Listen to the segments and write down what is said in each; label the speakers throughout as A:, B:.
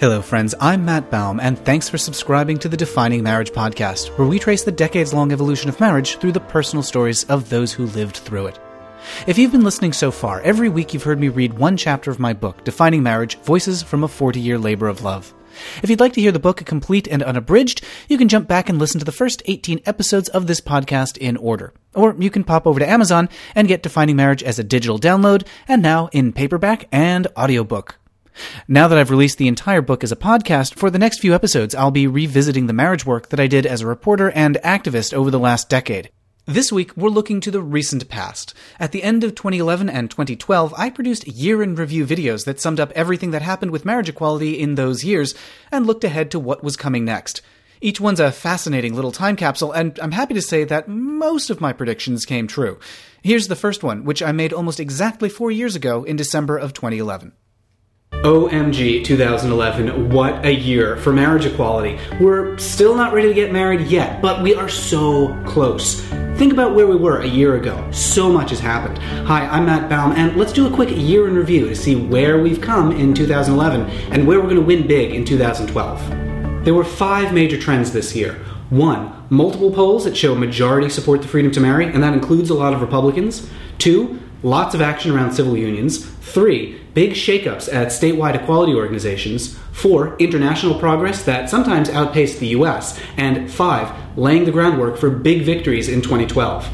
A: Hello, friends. I'm Matt Baum, and thanks for subscribing to the Defining Marriage podcast, where we trace the decades long evolution of marriage through the personal stories of those who lived through it. If you've been listening so far, every week you've heard me read one chapter of my book, Defining Marriage Voices from a 40 Year Labor of Love. If you'd like to hear the book complete and unabridged, you can jump back and listen to the first 18 episodes of this podcast in order. Or you can pop over to Amazon and get Defining Marriage as a digital download and now in paperback and audiobook. Now that I've released the entire book as a podcast, for the next few episodes, I'll be revisiting the marriage work that I did as a reporter and activist over the last decade. This week, we're looking to the recent past. At the end of 2011 and 2012, I produced year in review videos that summed up everything that happened with marriage equality in those years and looked ahead to what was coming next. Each one's a fascinating little time capsule, and I'm happy to say that most of my predictions came true. Here's the first one, which I made almost exactly four years ago in December of 2011. OMG 2011, what a year for marriage equality. We're still not ready to get married yet, but we are so close. Think about where we were a year ago. So much has happened. Hi, I'm Matt Baum, and let's do a quick year in review to see where we've come in 2011 and where we're going to win big in 2012. There were five major trends this year. One, multiple polls that show majority support the freedom to marry, and that includes a lot of Republicans. Two, lots of action around civil unions. Three, big shakeups at statewide equality organizations. Four, international progress that sometimes outpaced the US. And five, laying the groundwork for big victories in 2012.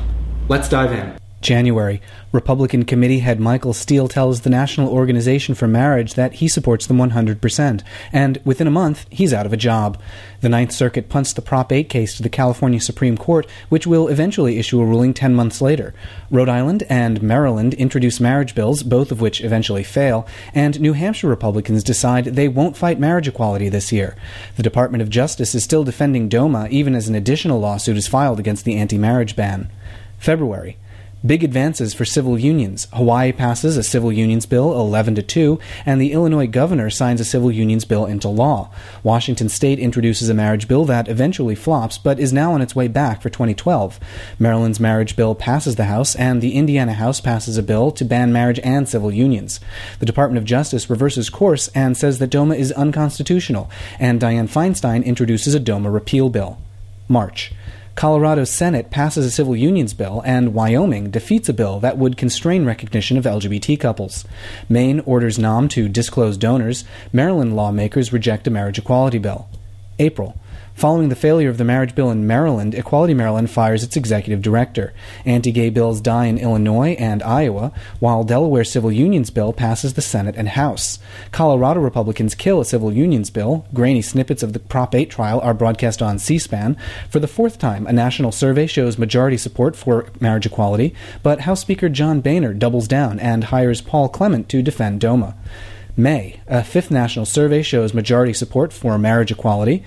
A: Let's dive in. January, Republican committee head Michael Steele tells the National Organization for Marriage that he supports them 100%, and within a month, he's out of a job. The Ninth Circuit punts the Prop 8 case to the California Supreme Court, which will eventually issue a ruling 10 months later. Rhode Island and Maryland introduce marriage bills, both of which eventually fail, and New Hampshire Republicans decide they won't fight marriage equality this year. The Department of Justice is still defending DOMA, even as an additional lawsuit is filed against the anti marriage ban. February. Big advances for civil unions. Hawaii passes a civil unions bill 11 to 2, and the Illinois governor signs a civil unions bill into law. Washington state introduces a marriage bill that eventually flops, but is now on its way back for 2012. Maryland's marriage bill passes the House, and the Indiana House passes a bill to ban marriage and civil unions. The Department of Justice reverses course and says that DOMA is unconstitutional, and Dianne Feinstein introduces a DOMA repeal bill. March. Colorado's Senate passes a civil unions bill, and Wyoming defeats a bill that would constrain recognition of LGBT couples. Maine orders NOM to disclose donors. Maryland lawmakers reject a marriage equality bill. April. Following the failure of the marriage bill in Maryland, Equality Maryland fires its executive director. Anti gay bills die in Illinois and Iowa, while Delaware civil unions bill passes the Senate and House. Colorado Republicans kill a civil unions bill. Grainy snippets of the Prop 8 trial are broadcast on C SPAN. For the fourth time, a national survey shows majority support for marriage equality, but House Speaker John Boehner doubles down and hires Paul Clement to defend DOMA. May, a fifth national survey shows majority support for marriage equality.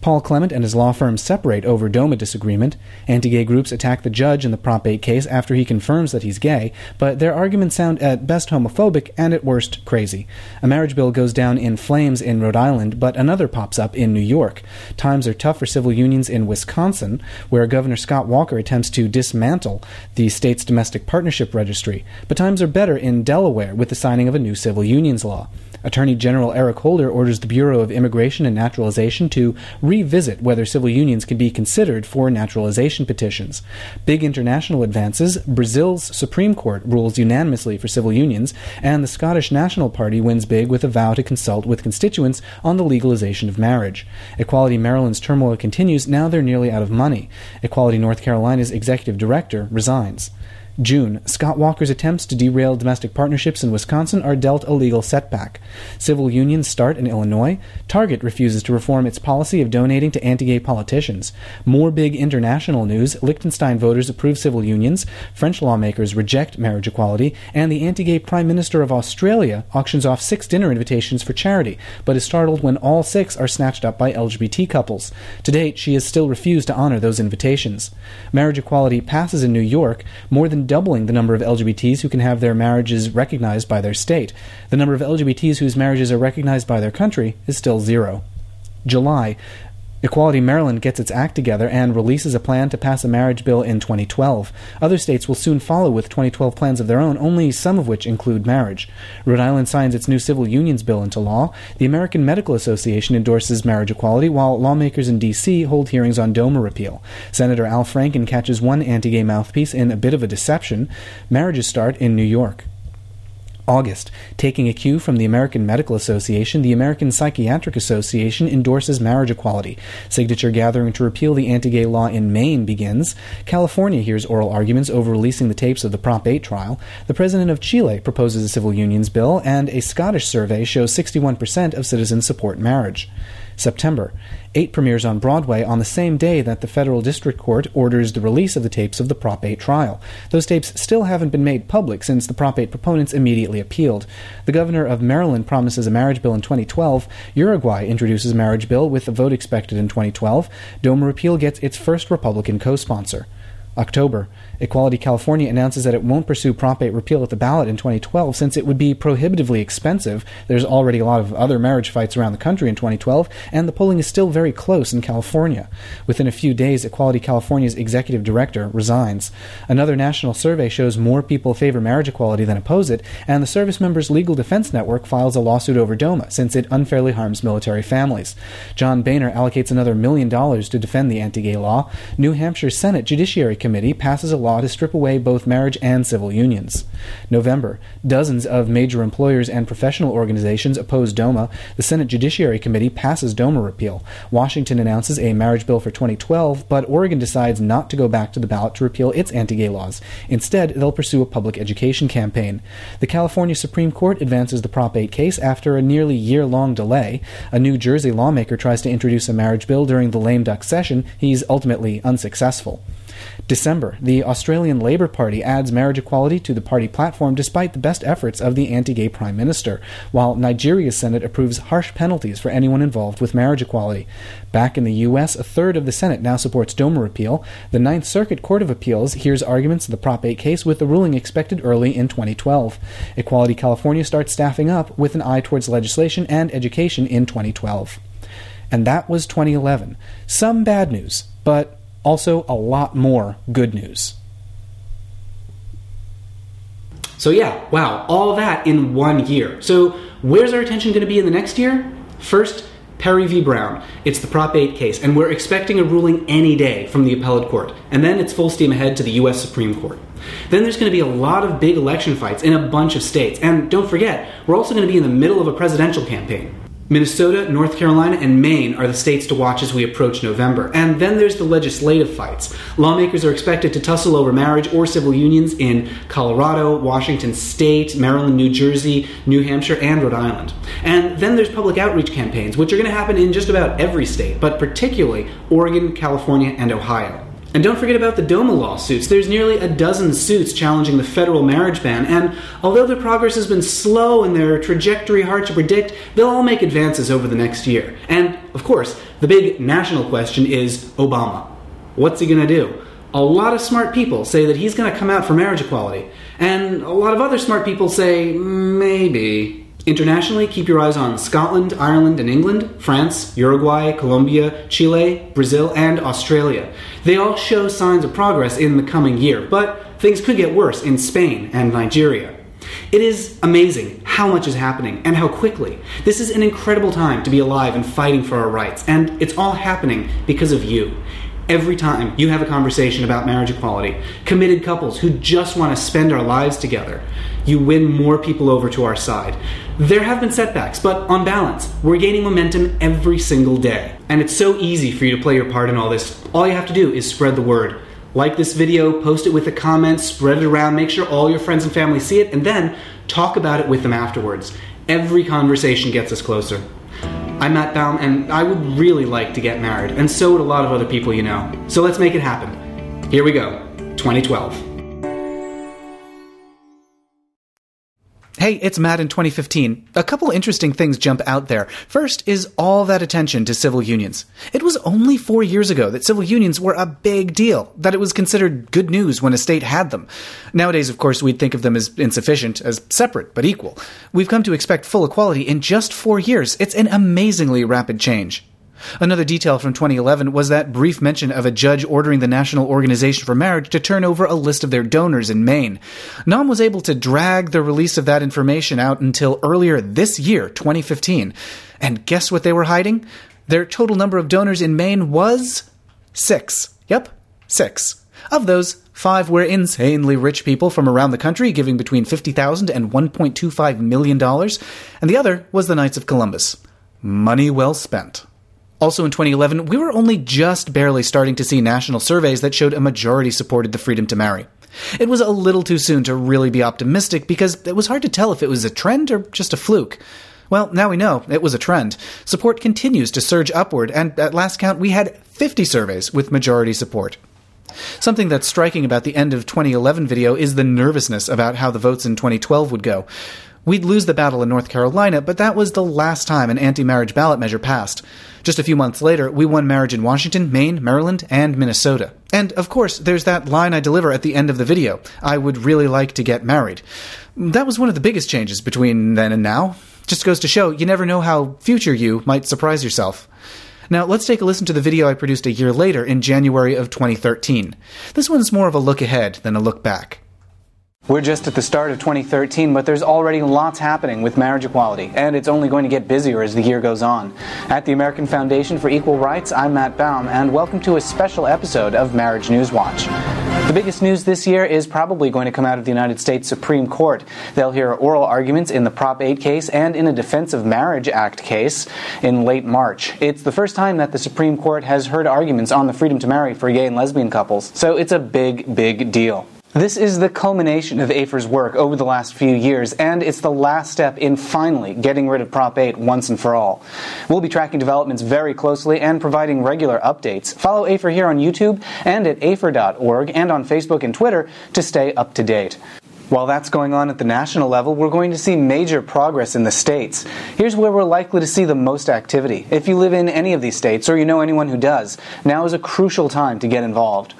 A: Paul Clement and his law firm separate over DOMA disagreement. Anti gay groups attack the judge in the Prop 8 case after he confirms that he's gay, but their arguments sound at best homophobic and at worst crazy. A marriage bill goes down in flames in Rhode Island, but another pops up in New York. Times are tough for civil unions in Wisconsin, where Governor Scott Walker attempts to dismantle the state's domestic partnership registry. But times are better in Delaware with the signing of a new civil unions law. Attorney General Eric Holder orders the Bureau of Immigration and Naturalization to revisit whether civil unions can be considered for naturalization petitions. Big international advances Brazil's Supreme Court rules unanimously for civil unions, and the Scottish National Party wins big with a vow to consult with constituents on the legalization of marriage. Equality Maryland's turmoil continues now they're nearly out of money. Equality North Carolina's executive director resigns. June, Scott Walker's attempts to derail domestic partnerships in Wisconsin are dealt a legal setback. Civil unions start in Illinois. Target refuses to reform its policy of donating to anti gay politicians. More big international news Liechtenstein voters approve civil unions. French lawmakers reject marriage equality. And the anti gay Prime Minister of Australia auctions off six dinner invitations for charity, but is startled when all six are snatched up by LGBT couples. To date, she has still refused to honor those invitations. Marriage equality passes in New York. More than doubling the number of LGBTs who can have their marriages recognized by their state. The number of LGBTs whose marriages are recognized by their country is still zero. July. Equality Maryland gets its act together and releases a plan to pass a marriage bill in 2012. Other states will soon follow with 2012 plans of their own, only some of which include marriage. Rhode Island signs its new civil unions bill into law. The American Medical Association endorses marriage equality, while lawmakers in D.C. hold hearings on DOMA repeal. Senator Al Franken catches one anti gay mouthpiece in a bit of a deception. Marriages start in New York. August. Taking a cue from the American Medical Association, the American Psychiatric Association endorses marriage equality. Signature gathering to repeal the anti gay law in Maine begins. California hears oral arguments over releasing the tapes of the Prop 8 trial. The president of Chile proposes a civil unions bill, and a Scottish survey shows 61% of citizens support marriage. September. Eight premieres on Broadway on the same day that the federal district court orders the release of the tapes of the Prop 8 trial. Those tapes still haven't been made public since the Prop 8 proponents immediately appealed. The governor of Maryland promises a marriage bill in 2012. Uruguay introduces marriage bill with a vote expected in 2012. DOMA repeal gets its first Republican co sponsor. October. Equality California announces that it won't pursue Prop 8 repeal at the ballot in 2012 since it would be prohibitively expensive. There's already a lot of other marriage fights around the country in 2012, and the polling is still very close in California. Within a few days, Equality California's executive director resigns. Another national survey shows more people favor marriage equality than oppose it, and the Service Members Legal Defense Network files a lawsuit over DOMA since it unfairly harms military families. John Boehner allocates another million dollars to defend the anti gay law. New Hampshire Senate Judiciary Committee passes a law law to strip away both marriage and civil unions. November. Dozens of major employers and professional organizations oppose DOMA. The Senate Judiciary Committee passes DOMA repeal. Washington announces a marriage bill for 2012, but Oregon decides not to go back to the ballot to repeal its anti gay laws. Instead, they'll pursue a public education campaign. The California Supreme Court advances the Prop 8 case after a nearly year long delay. A New Jersey lawmaker tries to introduce a marriage bill during the lame duck session. He's ultimately unsuccessful. December, the Australian Labor Party adds marriage equality to the party platform despite the best efforts of the anti gay Prime Minister, while Nigeria's Senate approves harsh penalties for anyone involved with marriage equality. Back in the U.S., a third of the Senate now supports DOMA repeal. The Ninth Circuit Court of Appeals hears arguments in the Prop 8 case with the ruling expected early in 2012. Equality California starts staffing up with an eye towards legislation and education in 2012. And that was 2011. Some bad news, but also a lot more good news. So, yeah, wow, all that in one year. So, where's our attention going to be in the next year? First, Perry v. Brown. It's the Prop 8 case, and we're expecting a ruling any day from the appellate court. And then it's full steam ahead to the U.S. Supreme Court. Then there's going to be a lot of big election fights in a bunch of states. And don't forget, we're also going to be in the middle of a presidential campaign. Minnesota, North Carolina, and Maine are the states to watch as we approach November. And then there's the legislative fights. Lawmakers are expected to tussle over marriage or civil unions in Colorado, Washington State, Maryland, New Jersey, New Hampshire, and Rhode Island. And then there's public outreach campaigns, which are going to happen in just about every state, but particularly Oregon, California, and Ohio. And don't forget about the DOMA lawsuits. There's nearly a dozen suits challenging the federal marriage ban, and although their progress has been slow and their trajectory hard to predict, they'll all make advances over the next year. And, of course, the big national question is Obama. What's he gonna do? A lot of smart people say that he's gonna come out for marriage equality, and a lot of other smart people say maybe. Internationally, keep your eyes on Scotland, Ireland, and England, France, Uruguay, Colombia, Chile, Brazil, and Australia. They all show signs of progress in the coming year, but things could get worse in Spain and Nigeria. It is amazing how much is happening and how quickly. This is an incredible time to be alive and fighting for our rights, and it's all happening because of you. Every time you have a conversation about marriage equality, committed couples who just want to spend our lives together, you win more people over to our side. There have been setbacks, but on balance, we're gaining momentum every single day. And it's so easy for you to play your part in all this. All you have to do is spread the word. Like this video, post it with a comment, spread it around, make sure all your friends and family see it, and then talk about it with them afterwards. Every conversation gets us closer. I'm Matt Baum, and I would really like to get married, and so would a lot of other people you know. So let's make it happen. Here we go 2012.
B: Hey, it's Matt in 2015. A couple interesting things jump out there. First is all that attention to civil unions. It was only four years ago that civil unions were a big deal, that it was considered good news when a state had them. Nowadays, of course, we'd think of them as insufficient, as separate but equal. We've come to expect full equality in just four years. It's an amazingly rapid change. Another detail from 2011 was that brief mention of a judge ordering the National Organization for Marriage to turn over a list of their donors in Maine. NOM was able to drag the release of that information out until earlier this year, 2015. And guess what they were hiding? Their total number of donors in Maine was six. Yep, six. Of those, five were insanely rich people from around the country, giving between $50,000 and $1.25 million, and the other was the Knights of Columbus. Money well spent. Also in 2011, we were only just barely starting to see national surveys that showed a majority supported the freedom to marry. It was a little too soon to really be optimistic because it was hard to tell if it was a trend or just a fluke. Well, now we know it was a trend. Support continues to surge upward, and at last count, we had 50 surveys with majority support. Something that's striking about the end of 2011 video is the nervousness about how the votes in 2012 would go. We'd lose the battle in North Carolina, but that was the last time an anti marriage ballot measure passed. Just a few months later, we won marriage in Washington, Maine, Maryland, and Minnesota. And of course, there's that line I deliver at the end of the video I would really like to get married. That was one of the biggest changes between then and now. Just goes to show you never know how future you might surprise yourself. Now, let's take a listen to the video I produced a year later in January of 2013. This one's more of a look ahead than a look back.
A: We're just at the start of 2013, but there's already lots happening with marriage equality, and it's only going to get busier as the year goes on. At the American Foundation for Equal Rights, I'm Matt Baum, and welcome to a special episode of Marriage News Watch. The biggest news this year is probably going to come out of the United States Supreme Court. They'll hear oral arguments in the Prop 8 case and in a Defense of Marriage Act case in late March. It's the first time that the Supreme Court has heard arguments on the freedom to marry for gay and lesbian couples, so it's a big, big deal. This is the culmination of AFER's work over the last few years, and it's the last step in finally getting rid of Prop 8 once and for all. We'll be tracking developments very closely and providing regular updates. Follow AFER here on YouTube and at AFER.org and on Facebook and Twitter to stay up to date. While that's going on at the national level, we're going to see major progress in the states. Here's where we're likely to see the most activity. If you live in any of these states or you know anyone who does, now is a crucial time to get involved.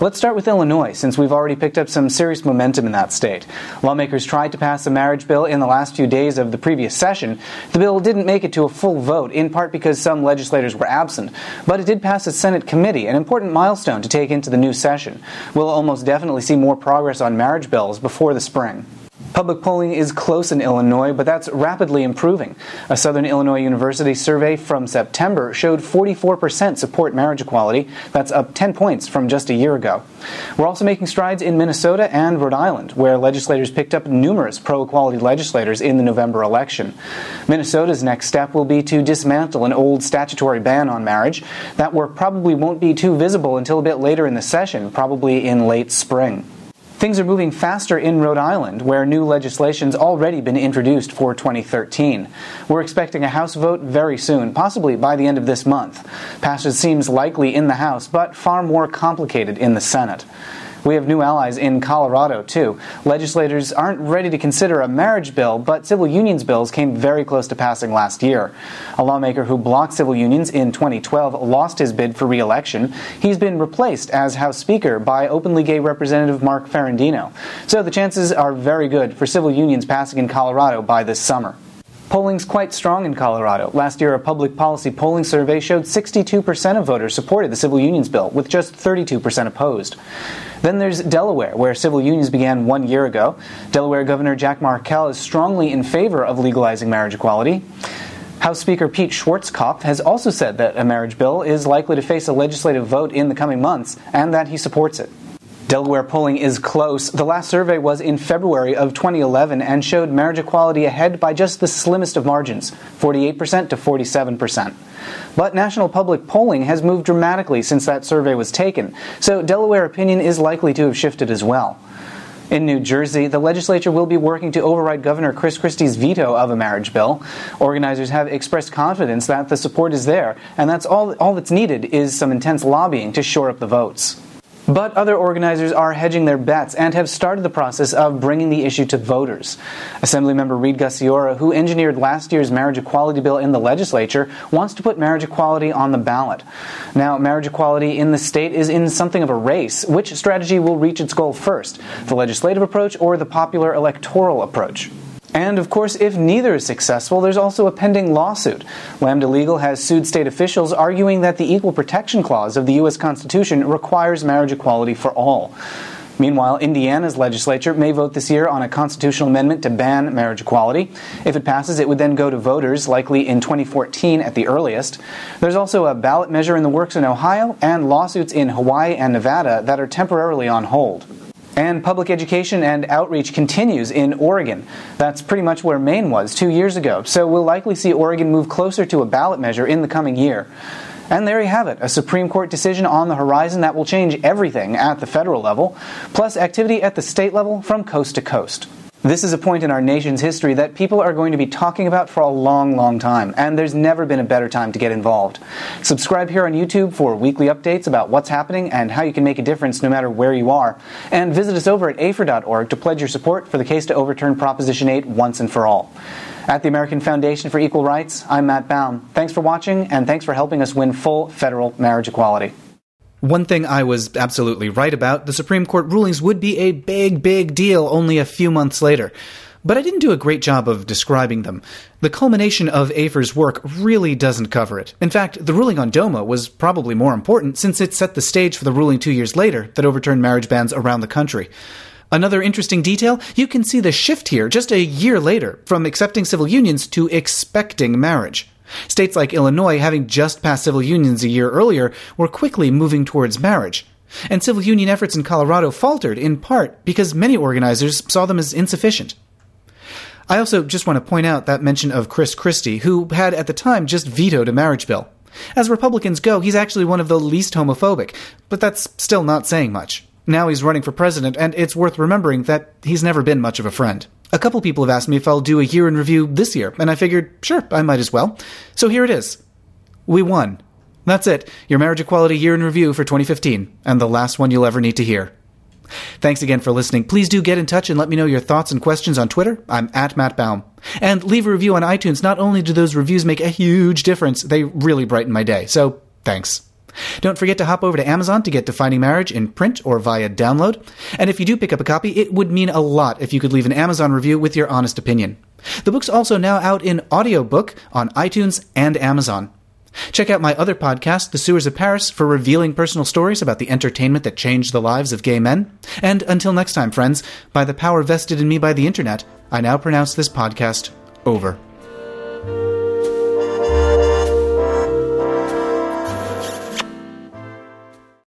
A: Let's start with Illinois, since we've already picked up some serious momentum in that state. Lawmakers tried to pass a marriage bill in the last few days of the previous session. The bill didn't make it to a full vote, in part because some legislators were absent, but it did pass a Senate committee, an important milestone to take into the new session. We'll almost definitely see more progress on marriage bills before the spring. Public polling is close in Illinois, but that's rapidly improving. A Southern Illinois University survey from September showed 44% support marriage equality. That's up 10 points from just a year ago. We're also making strides in Minnesota and Rhode Island, where legislators picked up numerous pro equality legislators in the November election. Minnesota's next step will be to dismantle an old statutory ban on marriage. That work probably won't be too visible until a bit later in the session, probably in late spring. Things are moving faster in Rhode Island, where new legislation's already been introduced for 2013. We're expecting a House vote very soon, possibly by the end of this month. Passage seems likely in the House, but far more complicated in the Senate. We have new allies in Colorado, too. Legislators aren't ready to consider a marriage bill, but civil unions bills came very close to passing last year. A lawmaker who blocked civil unions in 2012 lost his bid for re election. He's been replaced as House Speaker by openly gay Representative Mark Ferrandino. So the chances are very good for civil unions passing in Colorado by this summer. Polling's quite strong in Colorado. Last year, a public policy polling survey showed 62% of voters supported the civil unions bill, with just 32% opposed. Then there's Delaware, where civil unions began one year ago. Delaware Governor Jack Markell is strongly in favor of legalizing marriage equality. House Speaker Pete Schwarzkopf has also said that a marriage bill is likely to face a legislative vote in the coming months and that he supports it. Delaware polling is close. The last survey was in February of 2011 and showed marriage equality ahead by just the slimmest of margins 48% to 47%. But national public polling has moved dramatically since that survey was taken, so Delaware opinion is likely to have shifted as well. In New Jersey, the legislature will be working to override Governor Chris Christie's veto of a marriage bill. Organizers have expressed confidence that the support is there, and that's all, all that's needed is some intense lobbying to shore up the votes. But other organizers are hedging their bets and have started the process of bringing the issue to voters. Assemblymember Reed Gusciora, who engineered last year's marriage equality bill in the legislature, wants to put marriage equality on the ballot. Now, marriage equality in the state is in something of a race. Which strategy will reach its goal first? The legislative approach or the popular electoral approach?
B: And of course, if neither is successful, there's also a pending lawsuit. Lambda Legal has sued state officials arguing that the Equal Protection Clause of the U.S. Constitution requires marriage equality for all. Meanwhile, Indiana's legislature may vote this year on a constitutional amendment to ban marriage equality. If it passes, it would then go to voters, likely in 2014 at the earliest. There's also a ballot measure in the works in Ohio and lawsuits in Hawaii and Nevada that are temporarily on hold. And public education and outreach continues in Oregon. That's pretty much where Maine was two years ago. So we'll likely see Oregon move closer to a ballot measure in the coming year. And there you have it, a Supreme Court decision on the horizon that will change everything at the federal level, plus activity at the state level from coast to coast. This is a point in our nation's history that people are going to be talking about for a long, long time, and there's never been a better time to get involved. Subscribe here on YouTube for weekly updates about what's happening and how you can make a difference no matter where you are. And visit us over at AFER.org to pledge your support for the case to overturn Proposition 8 once and for all. At the American Foundation for Equal Rights, I'm Matt Baum. Thanks for watching, and thanks for helping us win full federal marriage equality.
A: One thing I was absolutely right about the Supreme Court rulings would be a big, big deal only a few months later. But I didn't do a great job of describing them. The culmination of AFER's work really doesn't cover it. In fact, the ruling on DOMA was probably more important since it set the stage for the ruling two years later that overturned marriage bans around the country. Another interesting detail you can see the shift here just a year later from accepting civil unions to expecting marriage. States like Illinois, having just passed civil unions a year earlier, were quickly moving towards marriage. And civil union efforts in Colorado faltered, in part because many organizers saw them as insufficient. I also just want to point out that mention of Chris Christie, who had at the time just vetoed a marriage bill. As Republicans go, he's actually one of the least homophobic, but that's still not saying much. Now he's running for president, and it's worth remembering that he's never been much of a friend. A couple people have asked me if I'll do a year in review this year, and I figured, sure, I might as well. So here it is. We won. That's it, your marriage equality year in review for 2015, and the last one you'll ever need to hear. Thanks again for listening. Please do get in touch and let me know your thoughts and questions on Twitter. I'm at Matt Baum. And leave a review on iTunes. Not only do those reviews make a huge difference, they really brighten my day. So, thanks. Don't forget to hop over to Amazon to get Defining Marriage in print or via download. And if you do pick up a copy, it would mean a lot if you could leave an Amazon review with your honest opinion. The book's also now out in audiobook on iTunes and Amazon. Check out my other podcast, The Sewers of Paris, for revealing personal stories about the entertainment that changed the lives of gay men. And until next time, friends, by the power vested in me by the internet, I now pronounce this podcast over.